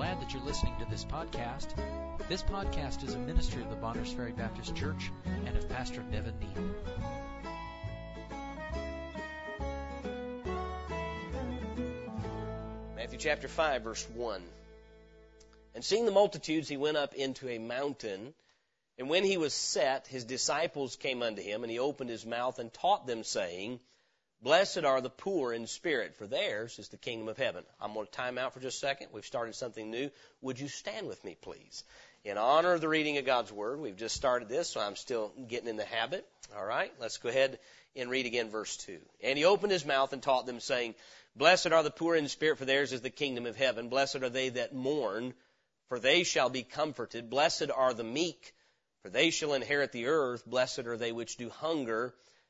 glad that you're listening to this podcast. This podcast is a ministry of the Bonners Ferry Baptist Church and of Pastor Nevin Neal. Matthew chapter 5, verse 1. And seeing the multitudes, he went up into a mountain. And when he was set, his disciples came unto him, and he opened his mouth and taught them, saying, Blessed are the poor in spirit, for theirs is the kingdom of heaven. I'm going to time out for just a second. We've started something new. Would you stand with me, please? In honor of the reading of God's Word, we've just started this, so I'm still getting in the habit. All right, let's go ahead and read again verse 2. And he opened his mouth and taught them, saying, Blessed are the poor in spirit, for theirs is the kingdom of heaven. Blessed are they that mourn, for they shall be comforted. Blessed are the meek, for they shall inherit the earth. Blessed are they which do hunger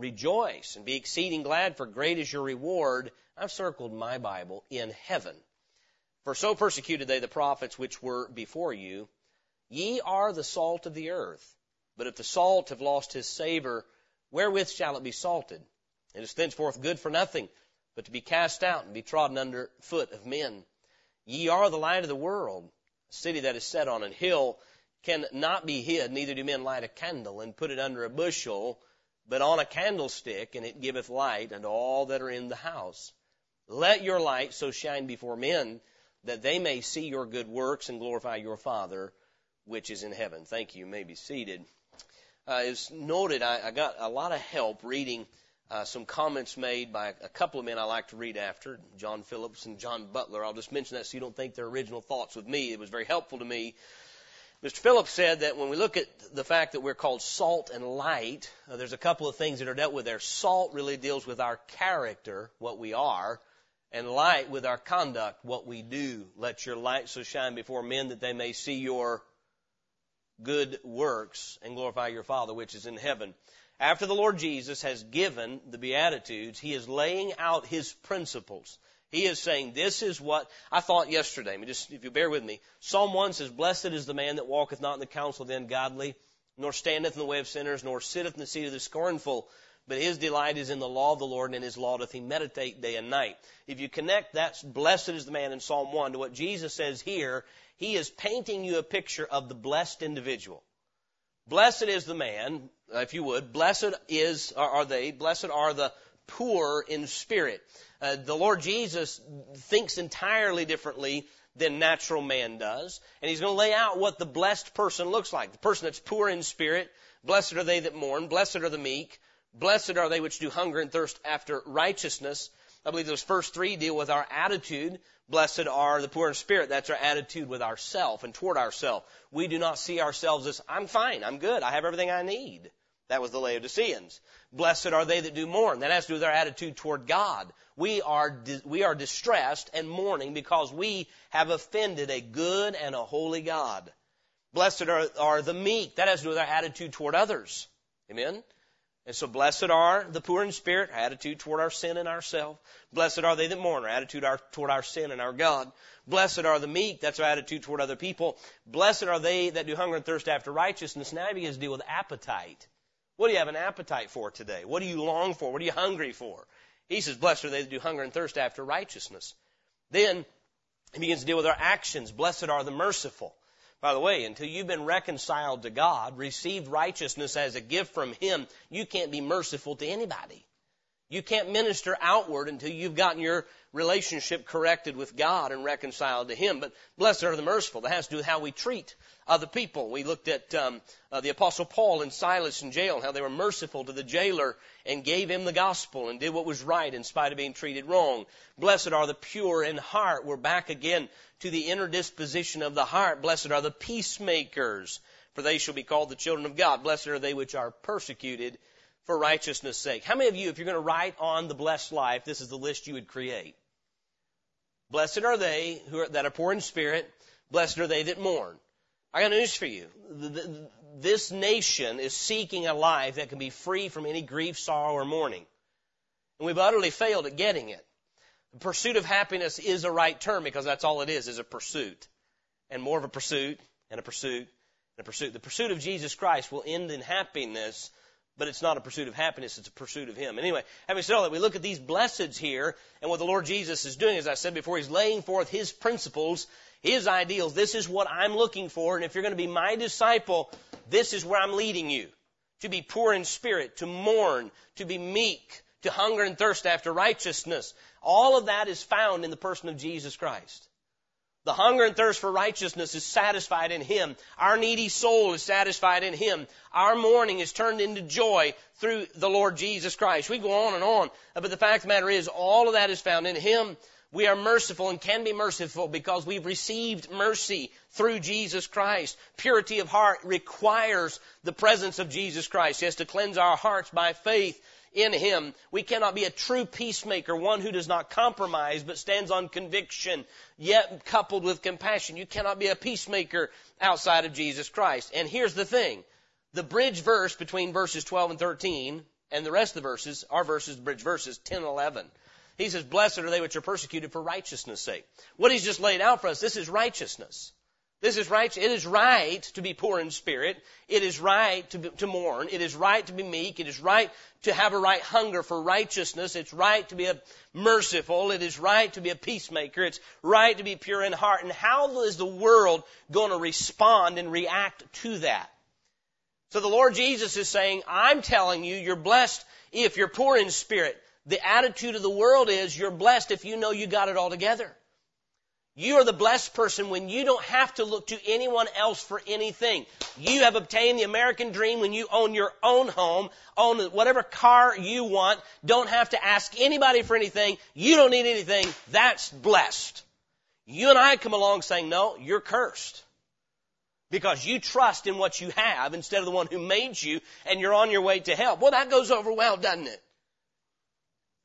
Rejoice and be exceeding glad, for great is your reward. I've circled my Bible in heaven. For so persecuted they the prophets which were before you. Ye are the salt of the earth. But if the salt have lost his savor, wherewith shall it be salted? It is thenceforth good for nothing, but to be cast out and be trodden under foot of men. Ye are the light of the world. A city that is set on an hill cannot be hid, neither do men light a candle and put it under a bushel, but on a candlestick, and it giveth light unto all that are in the house. Let your light so shine before men that they may see your good works and glorify your Father which is in heaven. Thank you. You may be seated. Uh, as noted, I, I got a lot of help reading uh, some comments made by a couple of men I like to read after, John Phillips and John Butler. I'll just mention that so you don't think they're original thoughts with me. It was very helpful to me Mr. Phillips said that when we look at the fact that we're called salt and light, uh, there's a couple of things that are dealt with there. Salt really deals with our character, what we are, and light with our conduct, what we do. Let your light so shine before men that they may see your good works and glorify your Father which is in heaven. After the Lord Jesus has given the Beatitudes, He is laying out His principles. He is saying, this is what I thought yesterday. I mean, just, if you bear with me. Psalm 1 says, Blessed is the man that walketh not in the counsel of the ungodly, nor standeth in the way of sinners, nor sitteth in the seat of the scornful. But his delight is in the law of the Lord, and in his law doth he meditate day and night. If you connect that blessed is the man in Psalm 1 to what Jesus says here, he is painting you a picture of the blessed individual. Blessed is the man, if you would, blessed is, are they, blessed are the poor in spirit. Uh, the Lord Jesus thinks entirely differently than natural man does. And he's going to lay out what the blessed person looks like. The person that's poor in spirit, blessed are they that mourn, blessed are the meek, blessed are they which do hunger and thirst after righteousness. I believe those first three deal with our attitude. Blessed are the poor in spirit. That's our attitude with ourself and toward ourself. We do not see ourselves as, I'm fine, I'm good, I have everything I need. That was the Laodiceans. Blessed are they that do mourn. That has to do with our attitude toward God. We are, we are distressed and mourning because we have offended a good and a holy God. Blessed are, are the meek. That has to do with our attitude toward others. Amen? And so blessed are the poor in spirit, our attitude toward our sin and ourself. Blessed are they that mourn, our attitude our, toward our sin and our God. Blessed are the meek, that's our attitude toward other people. Blessed are they that do hunger and thirst after righteousness. Now he begins to deal with appetite. What do you have an appetite for today? What do you long for? What are you hungry for? He says, Blessed are they that do hunger and thirst after righteousness. Then he begins to deal with our actions. Blessed are the merciful. By the way, until you've been reconciled to God, received righteousness as a gift from Him, you can't be merciful to anybody. You can't minister outward until you've gotten your relationship corrected with God and reconciled to Him. But blessed are the merciful. That has to do with how we treat other people. We looked at um, uh, the Apostle Paul and Silas in jail, how they were merciful to the jailer and gave him the gospel and did what was right in spite of being treated wrong. Blessed are the pure in heart. We're back again to the inner disposition of the heart. Blessed are the peacemakers, for they shall be called the children of God. Blessed are they which are persecuted for righteousness' sake. How many of you, if you're going to write on the blessed life, this is the list you would create? Blessed are they who are, that are poor in spirit. Blessed are they that mourn. I got news for you. This nation is seeking a life that can be free from any grief, sorrow, or mourning. And we've utterly failed at getting it. The pursuit of happiness is a right term because that's all it is, is a pursuit. And more of a pursuit, and a pursuit, and a pursuit. The pursuit of Jesus Christ will end in happiness, but it's not a pursuit of happiness, it's a pursuit of Him. Anyway, having said all that, we look at these blesseds here, and what the Lord Jesus is doing, as I said before, He's laying forth His principles his ideals. This is what I'm looking for. And if you're going to be my disciple, this is where I'm leading you. To be poor in spirit, to mourn, to be meek, to hunger and thirst after righteousness. All of that is found in the person of Jesus Christ. The hunger and thirst for righteousness is satisfied in Him. Our needy soul is satisfied in Him. Our mourning is turned into joy through the Lord Jesus Christ. We go on and on, but the fact of the matter is, all of that is found in Him. We are merciful and can be merciful because we've received mercy through Jesus Christ. Purity of heart requires the presence of Jesus Christ. He has to cleanse our hearts by faith in Him. We cannot be a true peacemaker, one who does not compromise but stands on conviction, yet coupled with compassion. You cannot be a peacemaker outside of Jesus Christ. And here's the thing. The bridge verse between verses 12 and 13 and the rest of the verses, our verses, bridge verses 10 and 11. He says, blessed are they which are persecuted for righteousness sake. What he's just laid out for us, this is righteousness. This is right. It is right to be poor in spirit. It is right to, be, to mourn. It is right to be meek. It is right to have a right hunger for righteousness. It's right to be a merciful. It is right to be a peacemaker. It's right to be pure in heart. And how is the world going to respond and react to that? So the Lord Jesus is saying, I'm telling you, you're blessed if you're poor in spirit. The attitude of the world is you're blessed if you know you got it all together. You are the blessed person when you don't have to look to anyone else for anything. You have obtained the American dream when you own your own home, own whatever car you want, don't have to ask anybody for anything, you don't need anything. That's blessed. You and I come along saying, no, you're cursed. Because you trust in what you have instead of the one who made you and you're on your way to hell. Well, that goes over well, doesn't it?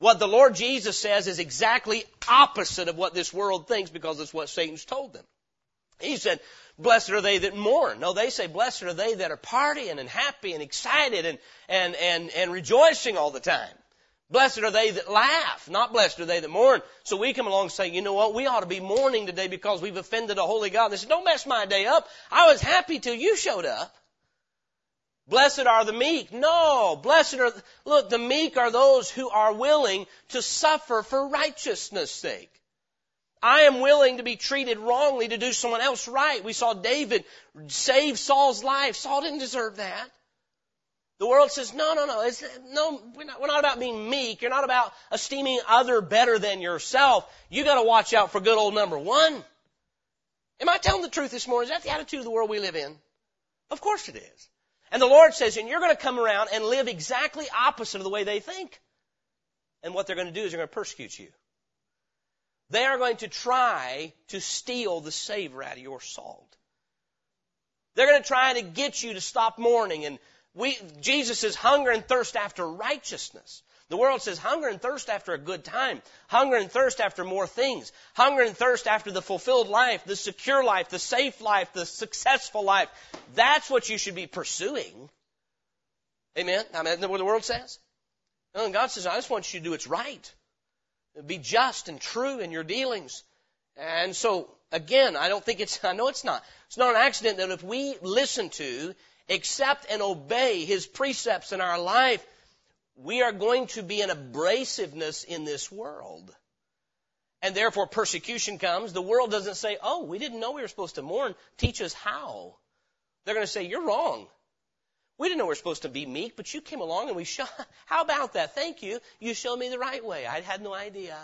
What the Lord Jesus says is exactly opposite of what this world thinks because it's what Satan's told them. He said, blessed are they that mourn. No, they say, blessed are they that are partying and happy and excited and, and, and, and rejoicing all the time. Blessed are they that laugh, not blessed are they that mourn. So we come along and say, you know what, we ought to be mourning today because we've offended a holy God. They say, don't mess my day up. I was happy till you showed up. Blessed are the meek. No, blessed are, look, the meek are those who are willing to suffer for righteousness sake. I am willing to be treated wrongly to do someone else right. We saw David save Saul's life. Saul didn't deserve that. The world says, no, no, no, it's, no, we're not, we're not about being meek. You're not about esteeming other better than yourself. You gotta watch out for good old number one. Am I telling the truth this morning? Is that the attitude of the world we live in? Of course it is. And the Lord says, and you're going to come around and live exactly opposite of the way they think. And what they're going to do is they're going to persecute you. They are going to try to steal the savor out of your salt. They're going to try to get you to stop mourning. And we, Jesus says hunger and thirst after righteousness. The world says hunger and thirst after a good time, hunger and thirst after more things, hunger and thirst after the fulfilled life, the secure life, the safe life, the successful life. That's what you should be pursuing. Amen? I mean, isn't that what the world says? And God says, I just want you to do what's right. Be just and true in your dealings. And so, again, I don't think it's, I know it's not. It's not an accident that if we listen to, accept, and obey His precepts in our life, we are going to be an abrasiveness in this world. And therefore persecution comes. The world doesn't say, oh, we didn't know we were supposed to mourn. Teach us how. They're going to say, you're wrong. We didn't know we were supposed to be meek, but you came along and we show, how about that? Thank you. You showed me the right way. I had no idea.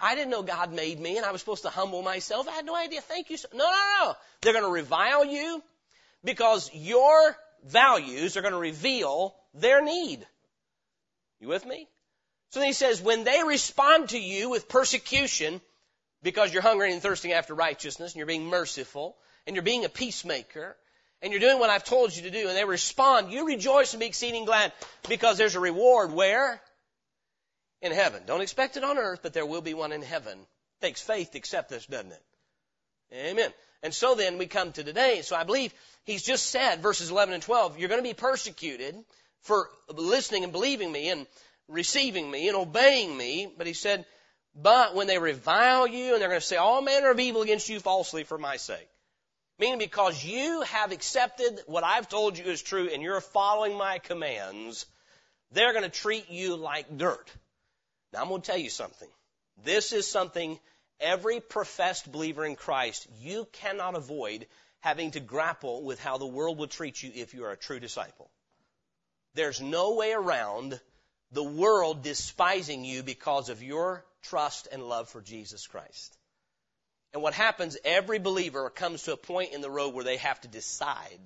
I didn't know God made me and I was supposed to humble myself. I had no idea. Thank you. No, no, no. They're going to revile you because your values are going to reveal their need. You with me? So then he says, when they respond to you with persecution, because you're hungry and thirsting after righteousness, and you're being merciful, and you're being a peacemaker, and you're doing what I've told you to do, and they respond, you rejoice and be exceeding glad, because there's a reward where? In heaven. Don't expect it on earth, but there will be one in heaven. It Takes faith to accept this, doesn't it? Amen. And so then we come to today. So I believe he's just said, verses 11 and 12, you're going to be persecuted for listening and believing me and receiving me and obeying me. But he said, but when they revile you and they're going to say all manner of evil against you falsely for my sake. Meaning because you have accepted what I've told you is true and you're following my commands, they're going to treat you like dirt. Now I'm going to tell you something. This is something every professed believer in Christ, you cannot avoid having to grapple with how the world will treat you if you are a true disciple. There's no way around the world despising you because of your trust and love for Jesus Christ. And what happens, every believer comes to a point in the road where they have to decide,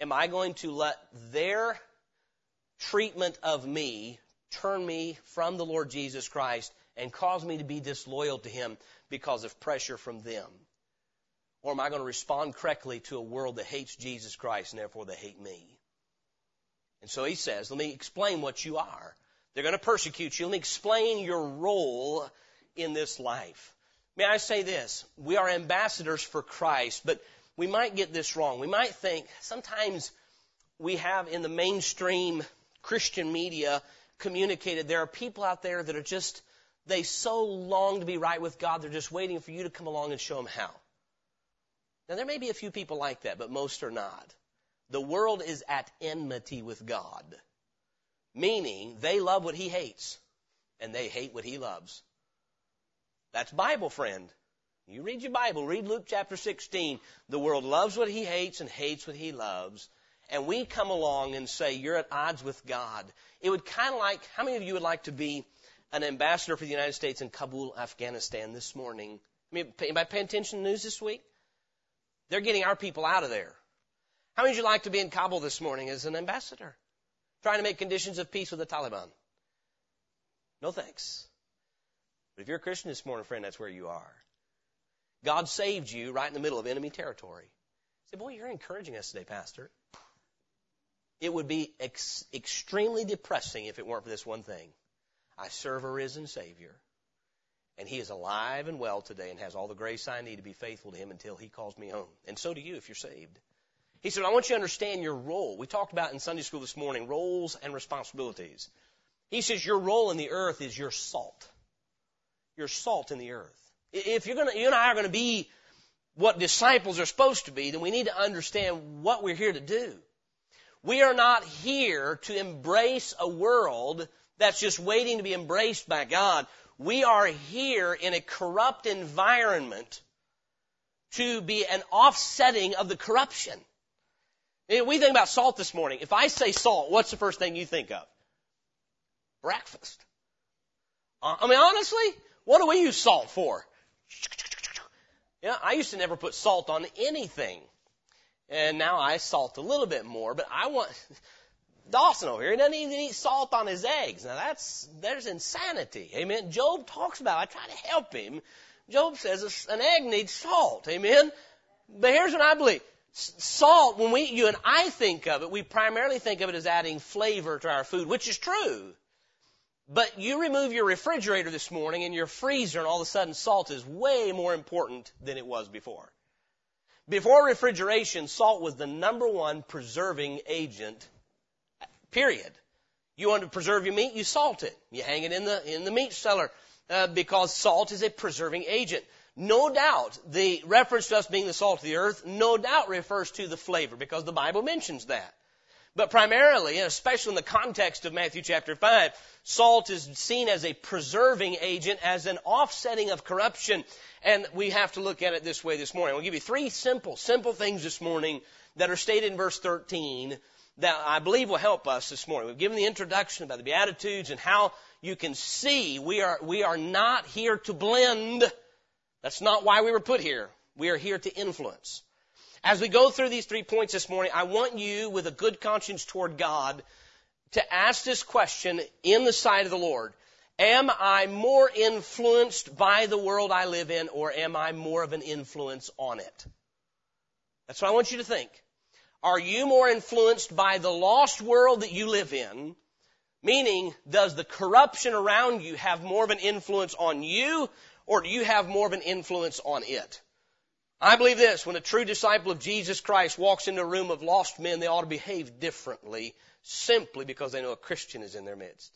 am I going to let their treatment of me turn me from the Lord Jesus Christ and cause me to be disloyal to Him because of pressure from them? Or am I going to respond correctly to a world that hates Jesus Christ and therefore they hate me? And so he says, let me explain what you are. They're going to persecute you. Let me explain your role in this life. May I say this? We are ambassadors for Christ, but we might get this wrong. We might think sometimes we have in the mainstream Christian media communicated there are people out there that are just, they so long to be right with God, they're just waiting for you to come along and show them how. Now there may be a few people like that, but most are not. The world is at enmity with God, meaning they love what he hates and they hate what he loves. That's Bible, friend. You read your Bible, read Luke chapter 16. The world loves what he hates and hates what he loves. And we come along and say, you're at odds with God. It would kind of like, how many of you would like to be an ambassador for the United States in Kabul, Afghanistan this morning? I mean, anybody paying attention to the news this week? They're getting our people out of there. How many would you like to be in Kabul this morning as an ambassador? Trying to make conditions of peace with the Taliban? No thanks. But if you're a Christian this morning, friend, that's where you are. God saved you right in the middle of enemy territory. Say, boy, you're encouraging us today, Pastor. It would be ex- extremely depressing if it weren't for this one thing. I serve a risen Savior, and He is alive and well today and has all the grace I need to be faithful to Him until He calls me home. And so do you if you're saved. He said, I want you to understand your role. We talked about in Sunday school this morning roles and responsibilities. He says, Your role in the earth is your salt. Your salt in the earth. If you're gonna, you and I are going to be what disciples are supposed to be, then we need to understand what we're here to do. We are not here to embrace a world that's just waiting to be embraced by God. We are here in a corrupt environment to be an offsetting of the corruption. We think about salt this morning. If I say salt, what's the first thing you think of? Breakfast. Uh, I mean, honestly, what do we use salt for? Yeah, I used to never put salt on anything. And now I salt a little bit more, but I want, Dawson over here, he doesn't even eat salt on his eggs. Now that's, there's insanity. Amen. Job talks about, it. I try to help him. Job says an egg needs salt. Amen. But here's what I believe. Salt, when we, you and I think of it, we primarily think of it as adding flavor to our food, which is true. But you remove your refrigerator this morning and your freezer and all of a sudden salt is way more important than it was before. Before refrigeration, salt was the number one preserving agent, period. You want to preserve your meat, you salt it. You hang it in the, in the meat cellar, uh, because salt is a preserving agent. No doubt, the reference to us being the salt of the earth, no doubt refers to the flavor, because the Bible mentions that. But primarily, and especially in the context of Matthew chapter 5, salt is seen as a preserving agent, as an offsetting of corruption. And we have to look at it this way this morning. I'll give you three simple, simple things this morning that are stated in verse 13 that I believe will help us this morning. We've given the introduction about the Beatitudes and how you can see we are, we are not here to blend that's not why we were put here. We are here to influence. As we go through these three points this morning, I want you, with a good conscience toward God, to ask this question in the sight of the Lord. Am I more influenced by the world I live in, or am I more of an influence on it? That's what I want you to think. Are you more influenced by the lost world that you live in? Meaning, does the corruption around you have more of an influence on you, or do you have more of an influence on it? I believe this, when a true disciple of Jesus Christ walks into a room of lost men, they ought to behave differently simply because they know a Christian is in their midst.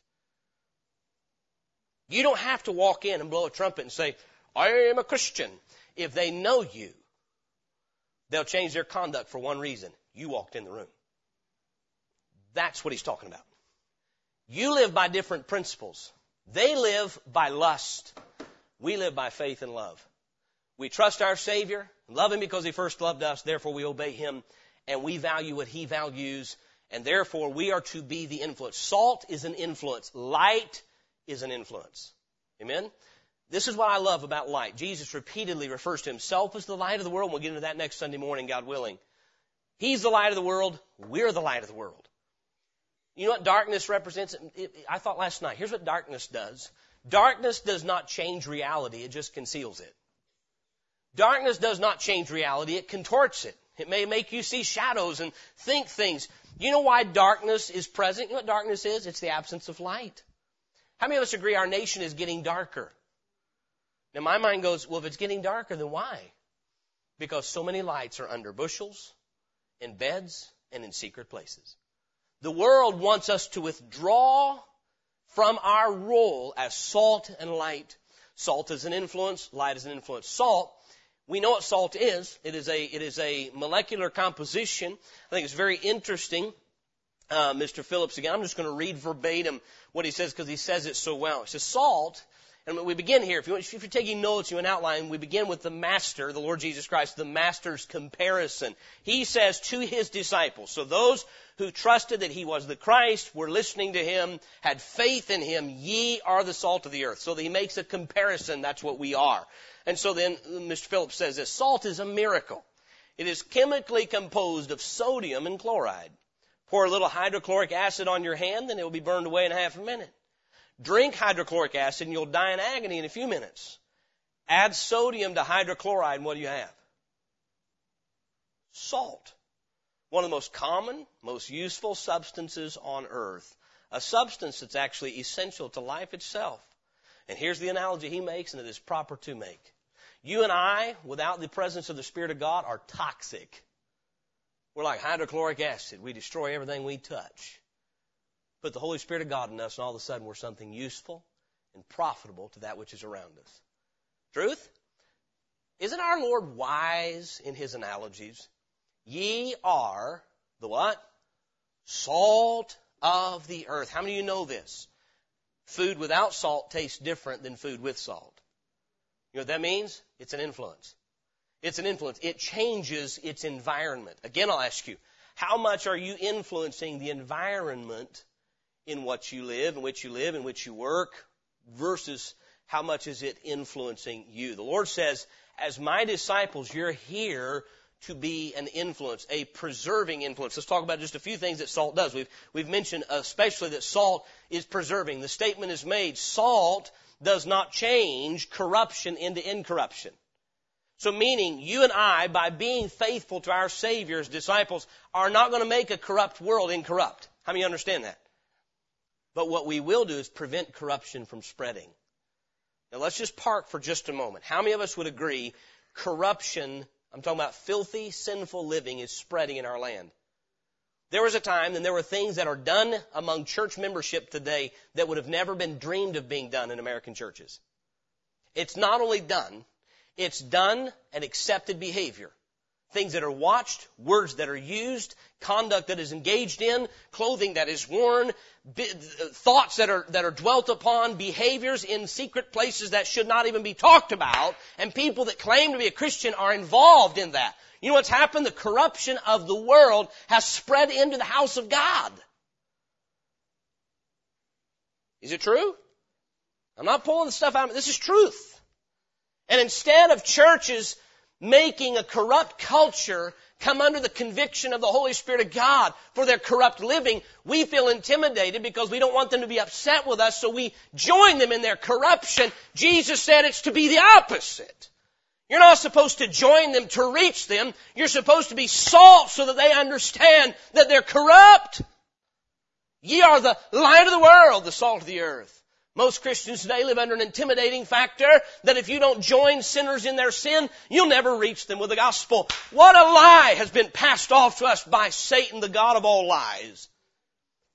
You don't have to walk in and blow a trumpet and say, I am a Christian. If they know you, they'll change their conduct for one reason. You walked in the room. That's what he's talking about. You live by different principles. They live by lust. We live by faith and love. We trust our Savior, love Him because He first loved us, therefore we obey Him, and we value what He values, and therefore we are to be the influence. Salt is an influence. Light is an influence. Amen? This is what I love about light. Jesus repeatedly refers to Himself as the light of the world. We'll get into that next Sunday morning, God willing. He's the light of the world. We're the light of the world. You know what darkness represents? I thought last night, here's what darkness does. Darkness does not change reality, it just conceals it. Darkness does not change reality, it contorts it. It may make you see shadows and think things. You know why darkness is present? You know what darkness is? It's the absence of light. How many of us agree our nation is getting darker? Now my mind goes, well, if it's getting darker, then why? Because so many lights are under bushels, in beds, and in secret places. The world wants us to withdraw from our role as salt and light. Salt is an influence, light is an influence. Salt we know what salt is. It is a, it is a molecular composition. I think it's very interesting. Uh, Mr. Phillips again. I'm just going to read verbatim what he says because he says it so well. He says salt, and we begin here. If, you, if you're taking notes, you an outline. We begin with the Master, the Lord Jesus Christ, the Master's comparison. He says to his disciples, so those who trusted that he was the Christ, were listening to him, had faith in him, ye are the salt of the earth. So he makes a comparison. That's what we are. And so then uh, Mr. Phillips says this, salt is a miracle. It is chemically composed of sodium and chloride. Pour a little hydrochloric acid on your hand and it will be burned away in half a minute. Drink hydrochloric acid and you'll die in agony in a few minutes. Add sodium to hydrochloride and what do you have? Salt. One of the most common, most useful substances on earth. A substance that's actually essential to life itself. And here's the analogy he makes, and it is proper to make. You and I, without the presence of the Spirit of God, are toxic. We're like hydrochloric acid. We destroy everything we touch. Put the Holy Spirit of God in us, and all of a sudden we're something useful and profitable to that which is around us. Truth? Isn't our Lord wise in his analogies? Ye are the what? Salt of the earth. How many of you know this? Food without salt tastes different than food with salt. You know what that means? It's an influence. It's an influence. It changes its environment. Again, I'll ask you, how much are you influencing the environment in what you live, in which you live, in which you work, versus how much is it influencing you? The Lord says, as my disciples, you're here to be an influence, a preserving influence. Let's talk about just a few things that salt does. We've, we've mentioned especially that salt is preserving. The statement is made, salt does not change corruption into incorruption. So meaning, you and I, by being faithful to our Savior's disciples, are not going to make a corrupt world incorrupt. How many understand that? But what we will do is prevent corruption from spreading. Now let's just park for just a moment. How many of us would agree corruption I'm talking about filthy, sinful living is spreading in our land. There was a time and there were things that are done among church membership today that would have never been dreamed of being done in American churches. It's not only done, it's done and accepted behavior things that are watched, words that are used, conduct that is engaged in, clothing that is worn, uh, thoughts that are, that are dwelt upon, behaviors in secret places that should not even be talked about, and people that claim to be a Christian are involved in that. You know what's happened? The corruption of the world has spread into the house of God. Is it true? I'm not pulling the stuff out. This is truth. And instead of churches making a corrupt culture come under the conviction of the Holy Spirit of God for their corrupt living, we feel intimidated because we don't want them to be upset with us, so we join them in their corruption. Jesus said it's to be the opposite. You're not supposed to join them to reach them. You're supposed to be salt so that they understand that they're corrupt. Ye are the light of the world, the salt of the earth. Most Christians today live under an intimidating factor that if you don't join sinners in their sin, you'll never reach them with the gospel. What a lie has been passed off to us by Satan, the God of all lies.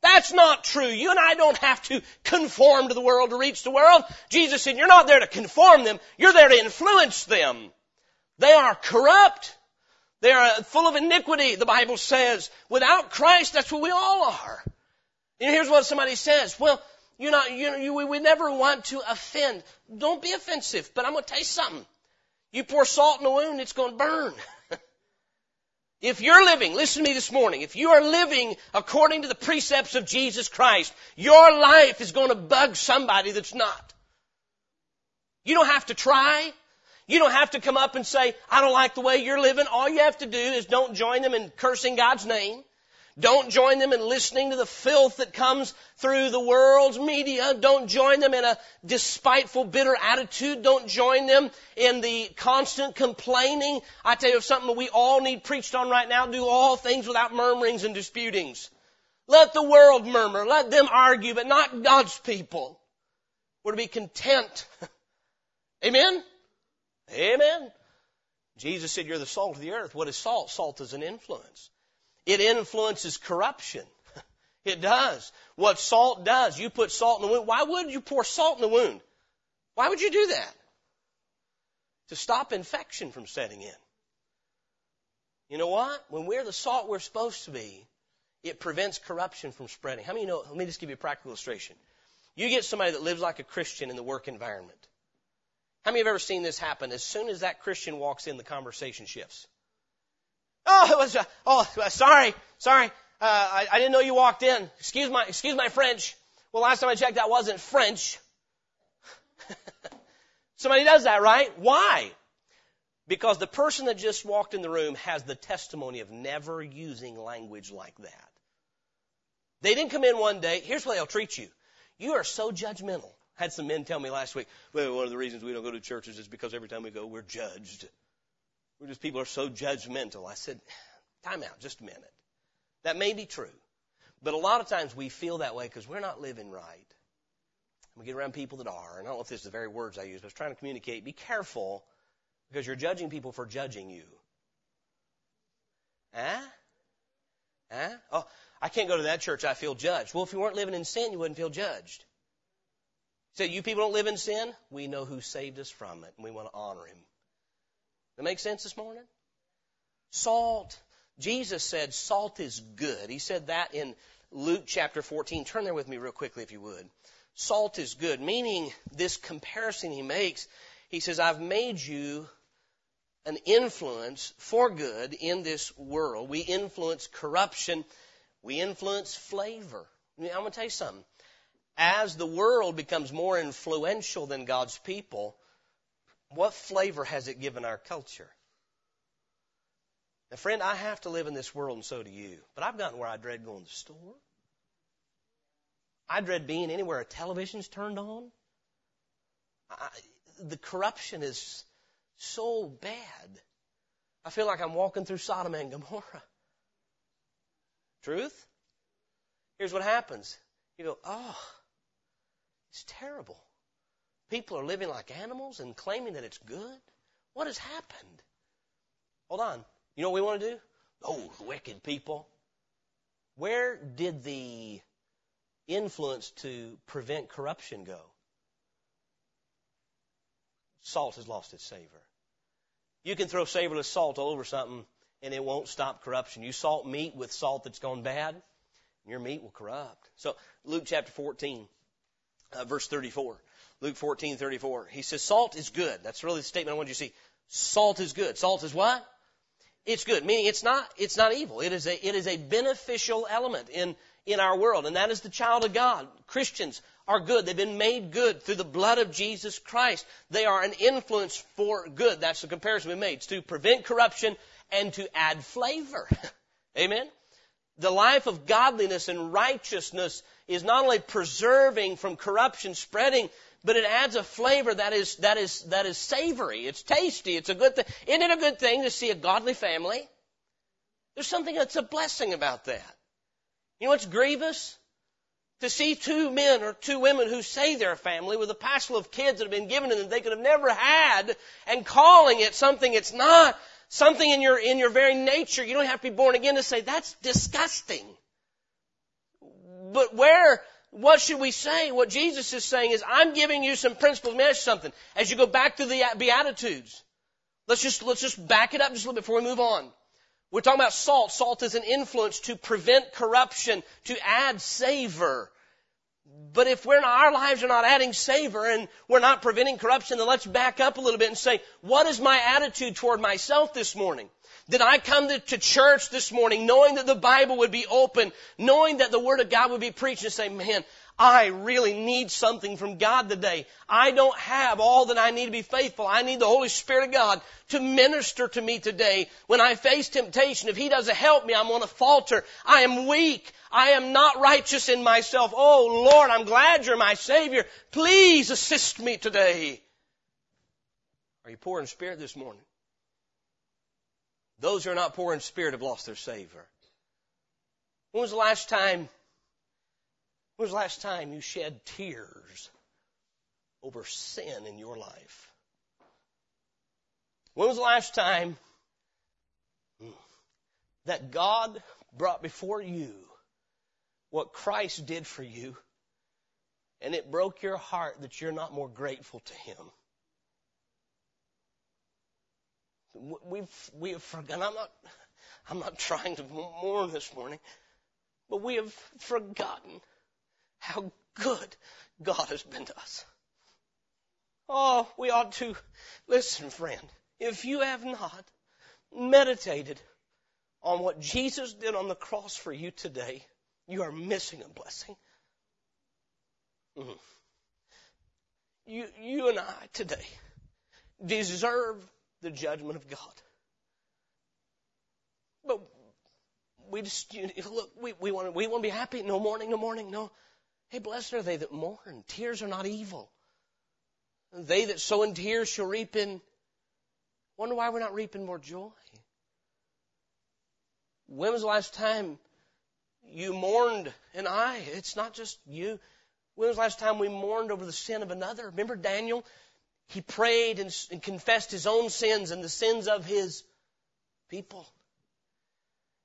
That's not true. You and I don't have to conform to the world to reach the world. Jesus said, you're not there to conform them, you're there to influence them. They are corrupt. They are full of iniquity, the Bible says. Without Christ, that's what we all are. And here's what somebody says. Well, you're not, you, you, we we never want to offend. Don't be offensive, but I'm going to tell you something. You pour salt in a wound, it's going to burn. if you're living, listen to me this morning, if you are living according to the precepts of Jesus Christ, your life is going to bug somebody that's not. You don't have to try. You don't have to come up and say, I don't like the way you're living. All you have to do is don't join them in cursing God's name. Don't join them in listening to the filth that comes through the world's media. Don't join them in a despiteful, bitter attitude. Don't join them in the constant complaining. I tell you something that we all need preached on right now. Do all things without murmurings and disputings. Let the world murmur. Let them argue, but not God's people. We're to be content. Amen? Amen. Jesus said, You're the salt of the earth. What is salt? Salt is an influence. It influences corruption. It does. What salt does, you put salt in the wound. Why would you pour salt in the wound? Why would you do that? To stop infection from setting in. You know what? When we're the salt we're supposed to be, it prevents corruption from spreading. How many know? Let me just give you a practical illustration. You get somebody that lives like a Christian in the work environment. How many have ever seen this happen? As soon as that Christian walks in, the conversation shifts. Oh, it was, uh, oh, uh, sorry, sorry. Uh, I, I didn't know you walked in. Excuse my, excuse my French. Well, last time I checked, that wasn't French. Somebody does that, right? Why? Because the person that just walked in the room has the testimony of never using language like that. They didn't come in one day. Here's why they'll treat you. You are so judgmental. I had some men tell me last week, well, one of the reasons we don't go to churches is because every time we go, we're judged. We're just people are so judgmental. I said, time out, just a minute. That may be true. But a lot of times we feel that way because we're not living right. We get around people that are, and I don't know if this is the very words I use, but I was trying to communicate. Be careful because you're judging people for judging you. Huh? Huh? Oh, I can't go to that church. I feel judged. Well, if you weren't living in sin, you wouldn't feel judged. So you people don't live in sin? We know who saved us from it, and we want to honor him. That make sense this morning? Salt. Jesus said salt is good. He said that in Luke chapter 14. Turn there with me real quickly if you would. Salt is good, meaning this comparison he makes. He says, I've made you an influence for good in this world. We influence corruption. We influence flavor. I'm going to tell you something. As the world becomes more influential than God's people, what flavor has it given our culture? Now, friend, I have to live in this world, and so do you. But I've gotten where I dread going to the store. I dread being anywhere a television's turned on. I, the corruption is so bad. I feel like I'm walking through Sodom and Gomorrah. Truth? Here's what happens. You go, oh, it's terrible. People are living like animals and claiming that it's good. What has happened? Hold on. You know what we want to do? Oh, wicked people. Where did the influence to prevent corruption go? Salt has lost its savor. You can throw savorless salt all over something and it won't stop corruption. You salt meat with salt that's gone bad, and your meat will corrupt. So, Luke chapter 14, uh, verse 34. Luke 14, 34. He says, salt is good. That's really the statement I want you to see. Salt is good. Salt is what? It's good. Meaning it's not, it's not evil. It is a, it is a beneficial element in, in our world. And that is the child of God. Christians are good. They've been made good through the blood of Jesus Christ. They are an influence for good. That's the comparison we made. It's to prevent corruption and to add flavor. Amen? The life of godliness and righteousness is not only preserving from corruption spreading, but it adds a flavor that is, that is, that is savory. It's tasty. It's a good thing. Isn't it a good thing to see a godly family? There's something that's a blessing about that. You know what's grievous? To see two men or two women who say they're a family with a passel of kids that have been given to them they could have never had and calling it something it's not, something in your, in your very nature, you don't have to be born again to say that's disgusting. But where, what should we say? What Jesus is saying is, I'm giving you some principles. Let me something. As you go back to the Beatitudes, let's just, let's just back it up just a little bit before we move on. We're talking about salt. Salt is an influence to prevent corruption, to add savor. But if we're not, our lives are not adding savor and we're not preventing corruption, then let's back up a little bit and say, what is my attitude toward myself this morning? Did I come to, to, church this morning knowing that the Bible would be open, knowing that the Word of God would be preached and say, man, I really need something from God today. I don't have all that I need to be faithful. I need the Holy Spirit of God to minister to me today. When I face temptation, if He doesn't help me, I'm going to falter. I am weak. I am not righteous in myself. Oh Lord, I'm glad you're my Savior. Please assist me today. Are you poor in spirit this morning? Those who are not poor in spirit have lost their savor. When was the last time, when was the last time you shed tears over sin in your life? When was the last time hmm, that God brought before you what Christ did for you and it broke your heart that you're not more grateful to Him? We've, we have forgotten. I'm not, I'm not trying to mourn this morning, but we have forgotten how good God has been to us. Oh, we ought to listen, friend. If you have not meditated on what Jesus did on the cross for you today, you are missing a blessing. Mm-hmm. You, you and I today deserve the judgment of God. But we just you know, look. We, we want to we want to be happy. No mourning, no mourning, no. Hey, blessed are they that mourn. Tears are not evil. They that sow in tears shall reap in. Wonder why we're not reaping more joy. When was the last time you mourned and I? It's not just you. When was the last time we mourned over the sin of another? Remember Daniel? He prayed and, and confessed his own sins and the sins of his people.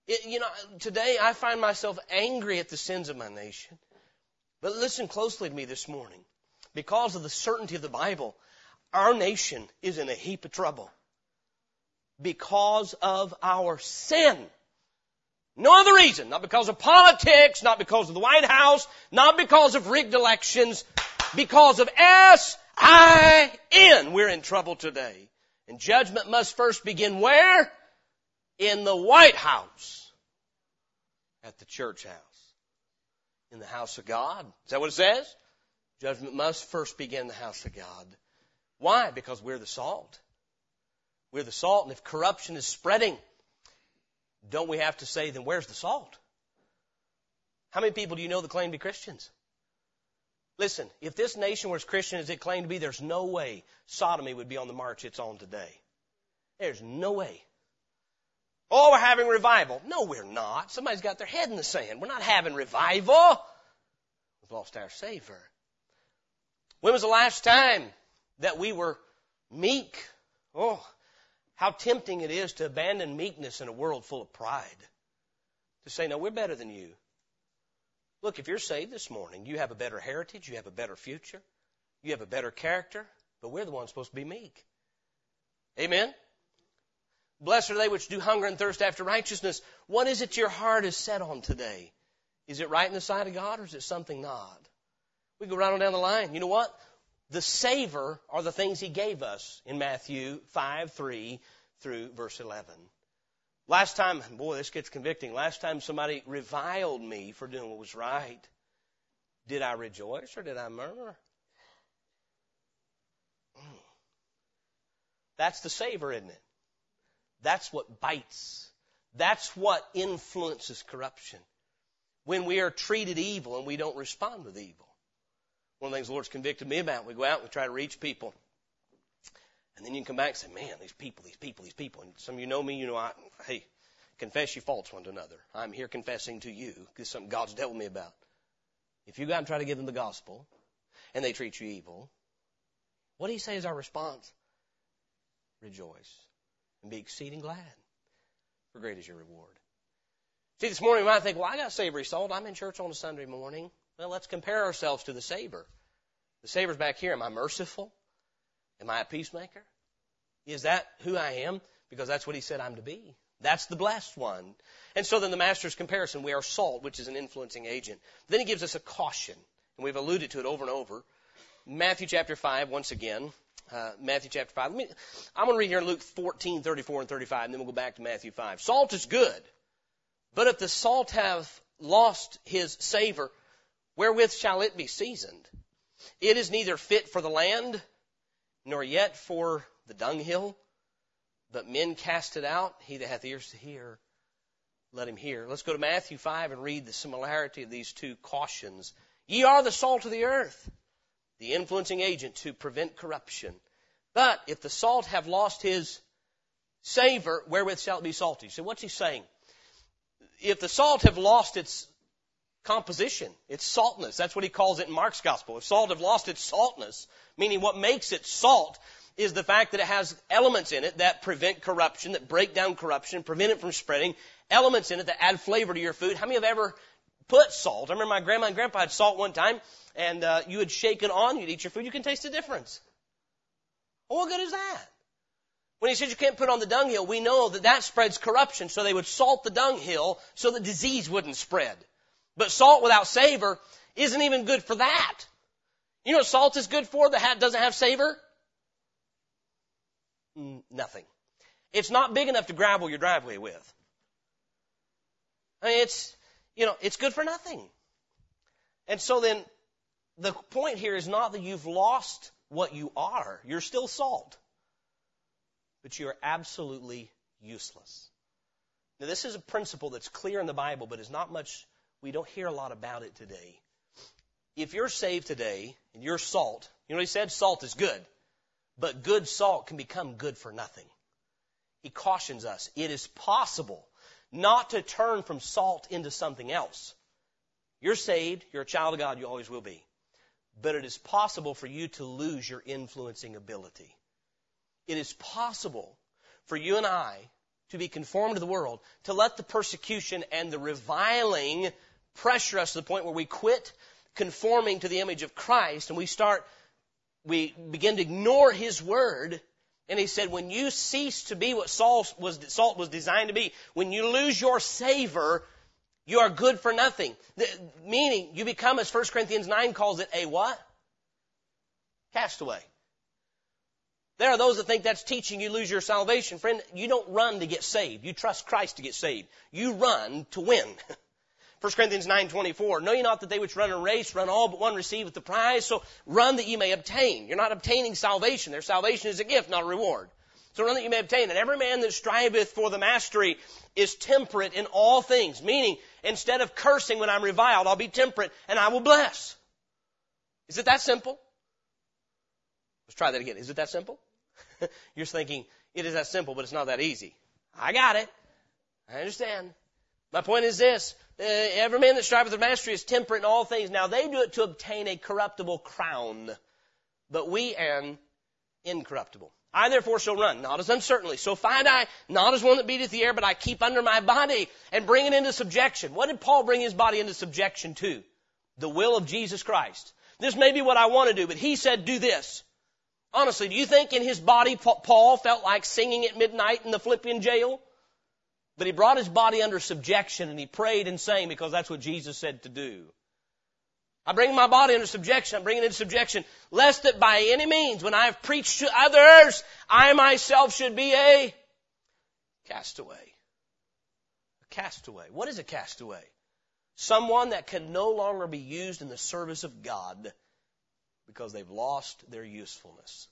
It, you know, today I find myself angry at the sins of my nation. But listen closely to me this morning. Because of the certainty of the Bible, our nation is in a heap of trouble. Because of our sin. No other reason. Not because of politics, not because of the White House, not because of rigged elections, because of S I N. We're in trouble today. And judgment must first begin where? In the White House. At the church house. In the house of God. Is that what it says? Judgment must first begin in the house of God. Why? Because we're the salt. We're the salt, and if corruption is spreading, don't we have to say, then where's the salt? How many people do you know that claim to be Christians? Listen, if this nation were as Christian as it claimed to be, there's no way sodomy would be on the march it's on today. There's no way. Oh, we're having revival. No, we're not. Somebody's got their head in the sand. We're not having revival. We've lost our savor. When was the last time that we were meek? Oh, how tempting it is to abandon meekness in a world full of pride. To say, no, we're better than you. Look, if you're saved this morning, you have a better heritage, you have a better future, you have a better character, but we're the ones supposed to be meek. Amen? Blessed are they which do hunger and thirst after righteousness. What is it your heart is set on today? Is it right in the sight of God or is it something not? We go right on down the line. You know what? The savor are the things He gave us in Matthew 5, 3 through verse 11. Last time, boy, this gets convicting. Last time somebody reviled me for doing what was right, did I rejoice or did I murmur? Hmm. That's the savor, isn't it? That's what bites. That's what influences corruption. When we are treated evil and we don't respond with evil. One of the things the Lord's convicted me about, we go out and we try to reach people. And then you can come back and say, man, these people, these people, these people. And some of you know me, you know, I, hey, confess your faults one to another. I'm here confessing to you. This is something God's dealt with me about. if you go out and try to give them the gospel and they treat you evil, what do you say is our response? Rejoice and be exceeding glad, for great is your reward. See, this morning you might think, well, I got savory salt. I'm in church on a Sunday morning. Well, let's compare ourselves to the savor. The savor's back here. Am I merciful? Am I a peacemaker? Is that who I am? Because that's what he said I'm to be. That's the blessed one. And so then the master's comparison, we are salt, which is an influencing agent. Then he gives us a caution, and we've alluded to it over and over. Matthew chapter 5, once again. Uh, Matthew chapter 5. Me, I'm going to read here in Luke 14, 34 and 35, and then we'll go back to Matthew 5. Salt is good, but if the salt have lost his savor, wherewith shall it be seasoned? It is neither fit for the land, nor yet for the dunghill, but men cast it out. He that hath ears to hear, let him hear. Let's go to Matthew 5 and read the similarity of these two cautions. Ye are the salt of the earth, the influencing agent to prevent corruption. But if the salt have lost his savor, wherewith shall it be salty? So what's he saying? If the salt have lost its composition, its saltness, that's what he calls it in Mark's gospel. If salt have lost its saltness, meaning what makes it salt, is the fact that it has elements in it that prevent corruption, that break down corruption, prevent it from spreading, elements in it that add flavor to your food. How many have ever put salt? I remember my grandma and grandpa had salt one time, and uh, you would shake it on, you'd eat your food, you can taste the difference. Well, what good is that? When he says you can't put on the dunghill, we know that that spreads corruption, so they would salt the dunghill so the disease wouldn't spread. But salt without savor isn't even good for that. You know what salt is good for that doesn't have savor? Nothing. It's not big enough to gravel your driveway with. I mean, it's, you know, it's good for nothing. And so then, the point here is not that you've lost what you are. You're still salt. But you are absolutely useless. Now, this is a principle that's clear in the Bible, but is not much, we don't hear a lot about it today. If you're saved today and you're salt, you know what he said? Salt is good. But good salt can become good for nothing. He cautions us. It is possible not to turn from salt into something else. You're saved. You're a child of God. You always will be. But it is possible for you to lose your influencing ability. It is possible for you and I to be conformed to the world, to let the persecution and the reviling pressure us to the point where we quit conforming to the image of Christ and we start we begin to ignore his word. And he said, when you cease to be what salt was, salt was designed to be, when you lose your savor, you are good for nothing. The, meaning, you become, as 1 Corinthians 9 calls it, a what? Castaway. There are those that think that's teaching you lose your salvation. Friend, you don't run to get saved. You trust Christ to get saved. You run to win. 1 Corinthians 9:24, know ye not that they which run a race run all but one receiveth the prize, so run that ye may obtain. You're not obtaining salvation. Their salvation is a gift, not a reward. So run that you may obtain. And every man that striveth for the mastery is temperate in all things. Meaning, instead of cursing when I'm reviled, I'll be temperate and I will bless. Is it that simple? Let's try that again. Is it that simple? You're thinking, it is that simple, but it's not that easy. I got it. I understand. My point is this. Every man that striveth for mastery is temperate in all things. Now they do it to obtain a corruptible crown, but we an incorruptible. I therefore shall run, not as uncertainly. So find I, not as one that beateth the air, but I keep under my body and bring it into subjection. What did Paul bring his body into subjection to? The will of Jesus Christ. This may be what I want to do, but he said do this. Honestly, do you think in his body Paul felt like singing at midnight in the Philippian jail? But he brought his body under subjection and he prayed and sang because that's what Jesus said to do. I bring my body under subjection. I'm bringing it into subjection, lest that by any means, when I have preached to others, I myself should be a castaway. A castaway. What is a castaway? Someone that can no longer be used in the service of God because they've lost their usefulness.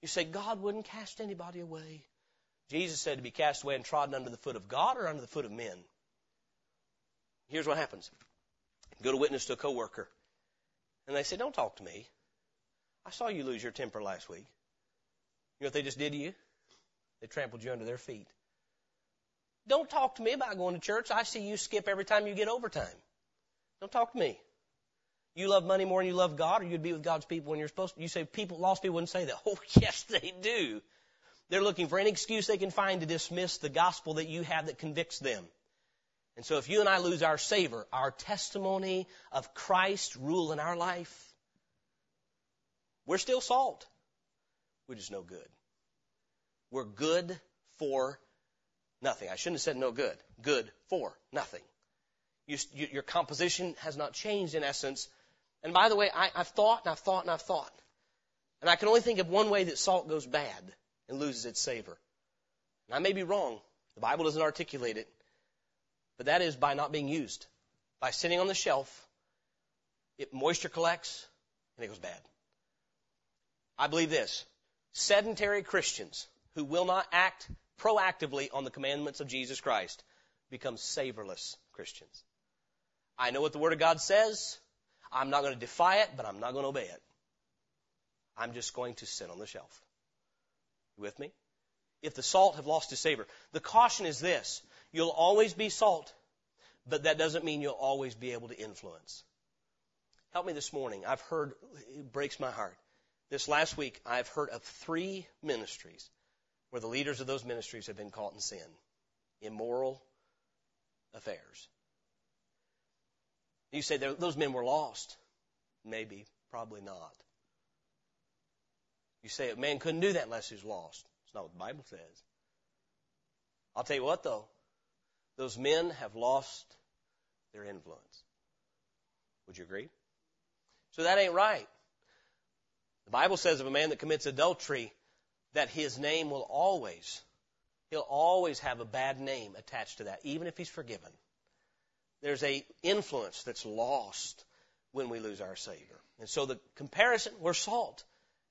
You say, God wouldn't cast anybody away. Jesus said to be cast away and trodden under the foot of God or under the foot of men. Here's what happens. Go to witness to a coworker, and they say, Don't talk to me. I saw you lose your temper last week. You know what they just did to you? They trampled you under their feet. Don't talk to me about going to church. I see you skip every time you get overtime. Don't talk to me. You love money more than you love God, or you'd be with God's people when you're supposed to. You say people, lost people wouldn't say that. Oh, yes, they do. They're looking for any excuse they can find to dismiss the gospel that you have that convicts them. And so if you and I lose our savor, our testimony of Christ's rule in our life, we're still salt. We're just no good. We're good for nothing. I shouldn't have said no good. Good for nothing. You, you, your composition has not changed in essence. And by the way, I, I've thought and I've thought and I've thought. And I can only think of one way that salt goes bad and loses its savor. And I may be wrong. The Bible doesn't articulate it. But that is by not being used. By sitting on the shelf, it moisture collects and it goes bad. I believe this. Sedentary Christians who will not act proactively on the commandments of Jesus Christ become savorless Christians. I know what the Word of God says. I'm not going to defy it, but I'm not going to obey it. I'm just going to sit on the shelf. You with me? If the salt have lost its savor. The caution is this. You'll always be salt, but that doesn't mean you'll always be able to influence. Help me this morning. I've heard, it breaks my heart. This last week, I've heard of three ministries where the leaders of those ministries have been caught in sin, immoral affairs. You say those men were lost. Maybe, probably not. You say a man couldn't do that unless he's lost. It's not what the Bible says. I'll tell you what though, those men have lost their influence. Would you agree? So that ain't right. The Bible says of a man that commits adultery that his name will always, he'll always have a bad name attached to that, even if he's forgiven. There's a influence that's lost when we lose our Savior. And so the comparison, we're salt,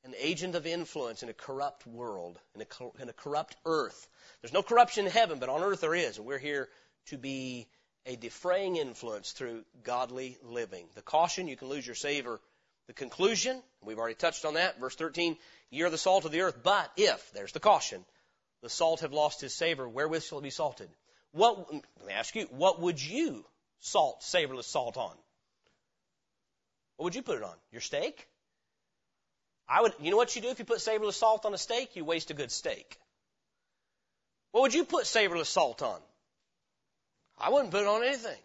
an agent of influence in a corrupt world, in a, in a corrupt earth. There's no corruption in heaven, but on earth there is. And we're here to be a defraying influence through godly living. The caution, you can lose your savor. The conclusion, we've already touched on that. Verse 13, ye are the salt of the earth, but if, there's the caution, the salt have lost his savor, wherewith shall it be salted? What, let me ask you, what would you salt, savorless salt on? What would you put it on? Your steak? I would, you know what you do if you put savorless salt on a steak? You waste a good steak. What would you put savorless salt on? I wouldn't put it on anything.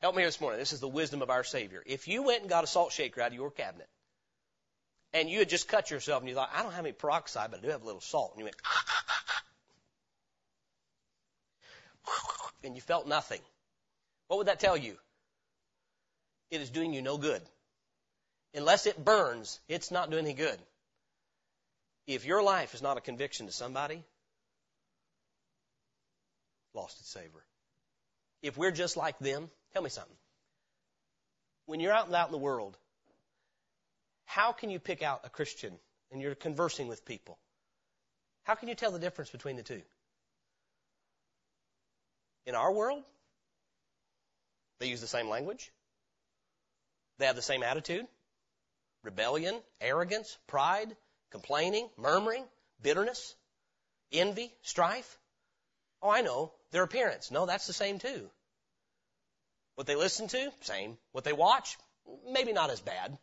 Help me here this morning. This is the wisdom of our Savior. If you went and got a salt shaker out of your cabinet, and you had just cut yourself and you thought, I don't have any peroxide, but I do have a little salt, and you went, and you felt nothing, what would that tell you? It is doing you no good. Unless it burns, it's not doing any good. If your life is not a conviction to somebody, lost its savor. If we're just like them, tell me something. When you're out and out in the world, how can you pick out a Christian and you're conversing with people? How can you tell the difference between the two? In our world, they use the same language. They have the same attitude. Rebellion, arrogance, pride, complaining, murmuring, bitterness, envy, strife. Oh, I know. Their appearance. No, that's the same too. What they listen to, same. What they watch, maybe not as bad.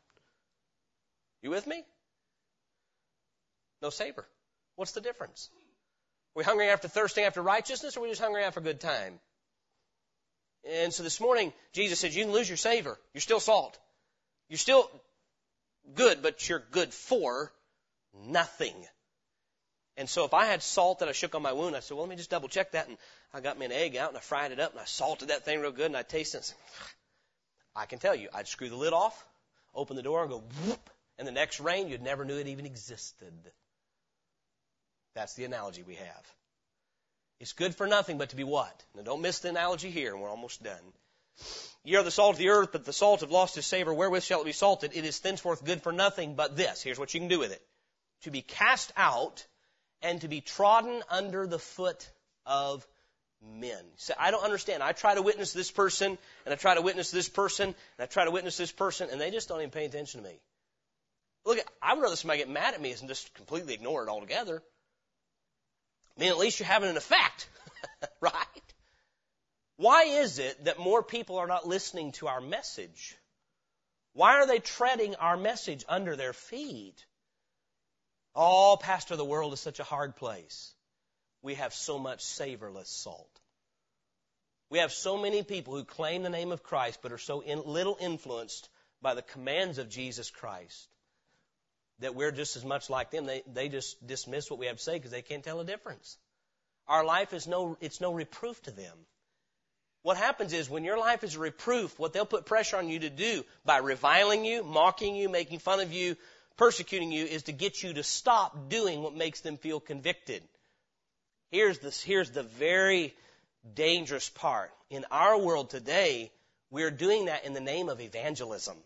You with me? No savor. What's the difference? Are we hungry after thirsting after righteousness or are we just hungry after a good time? And so this morning, Jesus says, you can lose your savor. You're still salt. You're still good, but you're good for nothing. And so if I had salt that I shook on my wound, I said, well, let me just double check that. And I got me an egg out and I fried it up and I salted that thing real good and I tasted it. I can tell you, I'd screw the lid off, open the door and go whoop. And the next rain, you'd never knew it even existed. That's the analogy we have. It's good for nothing but to be what? Now don't miss the analogy here and we're almost done. Ye are the salt of the earth, but the salt have lost its savor. Wherewith shall it be salted? It is thenceforth good for nothing but this. Here's what you can do with it. To be cast out and to be trodden under the foot of men. Say, I don't understand. I try to witness this person, and I try to witness this person, and I try to witness this person, and they just don't even pay attention to me. Look, I would rather somebody get mad at me and just completely ignore it altogether. I mean, at least you're having an effect, right? Why is it that more people are not listening to our message? Why are they treading our message under their feet? Oh, Pastor, the world is such a hard place. We have so much savorless salt. We have so many people who claim the name of Christ but are so in, little influenced by the commands of Jesus Christ that we're just as much like them. They, they just dismiss what we have to say because they can't tell a difference. Our life is no, it's no reproof to them. What happens is when your life is a reproof, what they'll put pressure on you to do by reviling you, mocking you, making fun of you, persecuting you is to get you to stop doing what makes them feel convicted. Here's this, here's the very dangerous part. In our world today, we're doing that in the name of evangelism.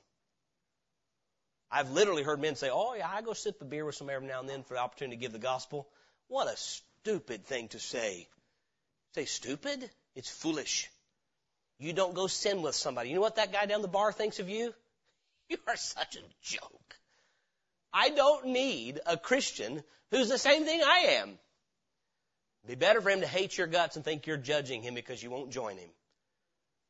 I've literally heard men say, Oh, yeah, I go sip a beer with some every now and then for the opportunity to give the gospel. What a stupid thing to say. Say stupid? It's foolish. You don't go sin with somebody. You know what that guy down the bar thinks of you? You are such a joke. I don't need a Christian who's the same thing I am. It'd be better for him to hate your guts and think you're judging him because you won't join him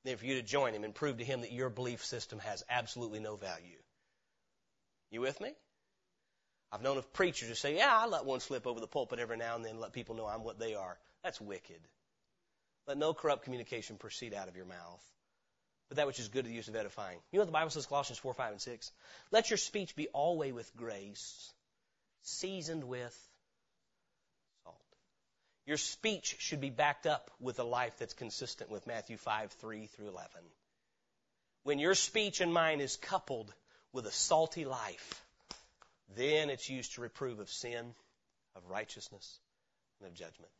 than for you to join him and prove to him that your belief system has absolutely no value. You with me? I've known of preachers who say, yeah, I let one slip over the pulpit every now and then let people know I'm what they are. That's wicked. Let no corrupt communication proceed out of your mouth, but that which is good to the use of edifying. You know what the Bible says, Colossians 4, 5, and 6? Let your speech be always with grace, seasoned with salt. Your speech should be backed up with a life that's consistent with Matthew 5, 3 through 11. When your speech and mine is coupled with a salty life, then it's used to reprove of sin, of righteousness, and of judgment.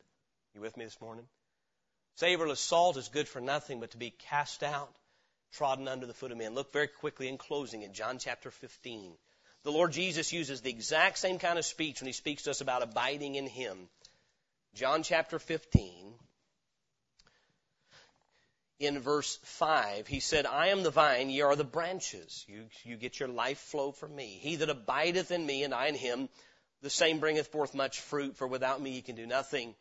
You with me this morning? Savorless salt is good for nothing but to be cast out, trodden under the foot of men. Look very quickly in closing in John chapter 15. The Lord Jesus uses the exact same kind of speech when he speaks to us about abiding in him. John chapter 15 in verse 5, he said, I am the vine, ye are the branches. You, you get your life flow from me. He that abideth in me and I in him, the same bringeth forth much fruit, for without me ye can do nothing.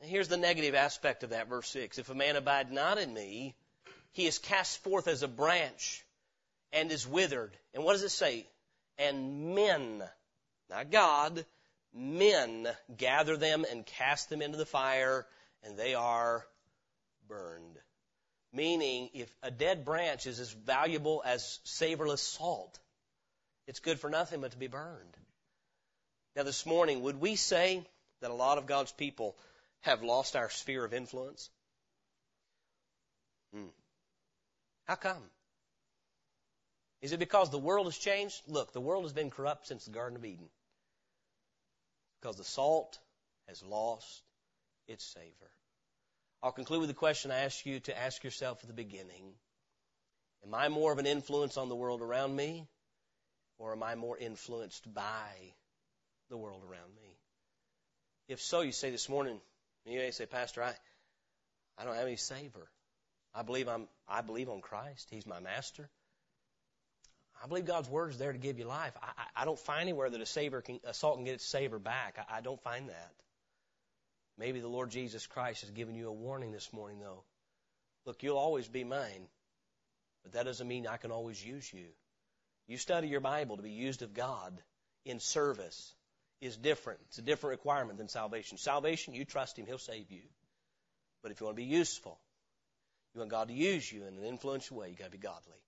And here's the negative aspect of that, verse 6. If a man abide not in me, he is cast forth as a branch and is withered. And what does it say? And men, not God, men gather them and cast them into the fire, and they are burned. Meaning, if a dead branch is as valuable as savorless salt, it's good for nothing but to be burned. Now, this morning, would we say that a lot of God's people have lost our sphere of influence? Hmm. How come? Is it because the world has changed? Look, the world has been corrupt since the Garden of Eden. Because the salt has lost its savor. I'll conclude with the question I asked you to ask yourself at the beginning. Am I more of an influence on the world around me, or am I more influenced by the world around me? If so, you say this morning, you may say, Pastor, I, I don't have any savor. I believe I'm, I believe on Christ. He's my master. I believe God's word is there to give you life. I, I, I don't find anywhere that a savor can, a salt can get its savor back. I, I don't find that. Maybe the Lord Jesus Christ has given you a warning this morning, though. Look, you'll always be mine, but that doesn't mean I can always use you. You study your Bible to be used of God in service is different. It's a different requirement than salvation. Salvation, you trust Him, He'll save you. But if you want to be useful, you want God to use you in an influential way, you got to be godly.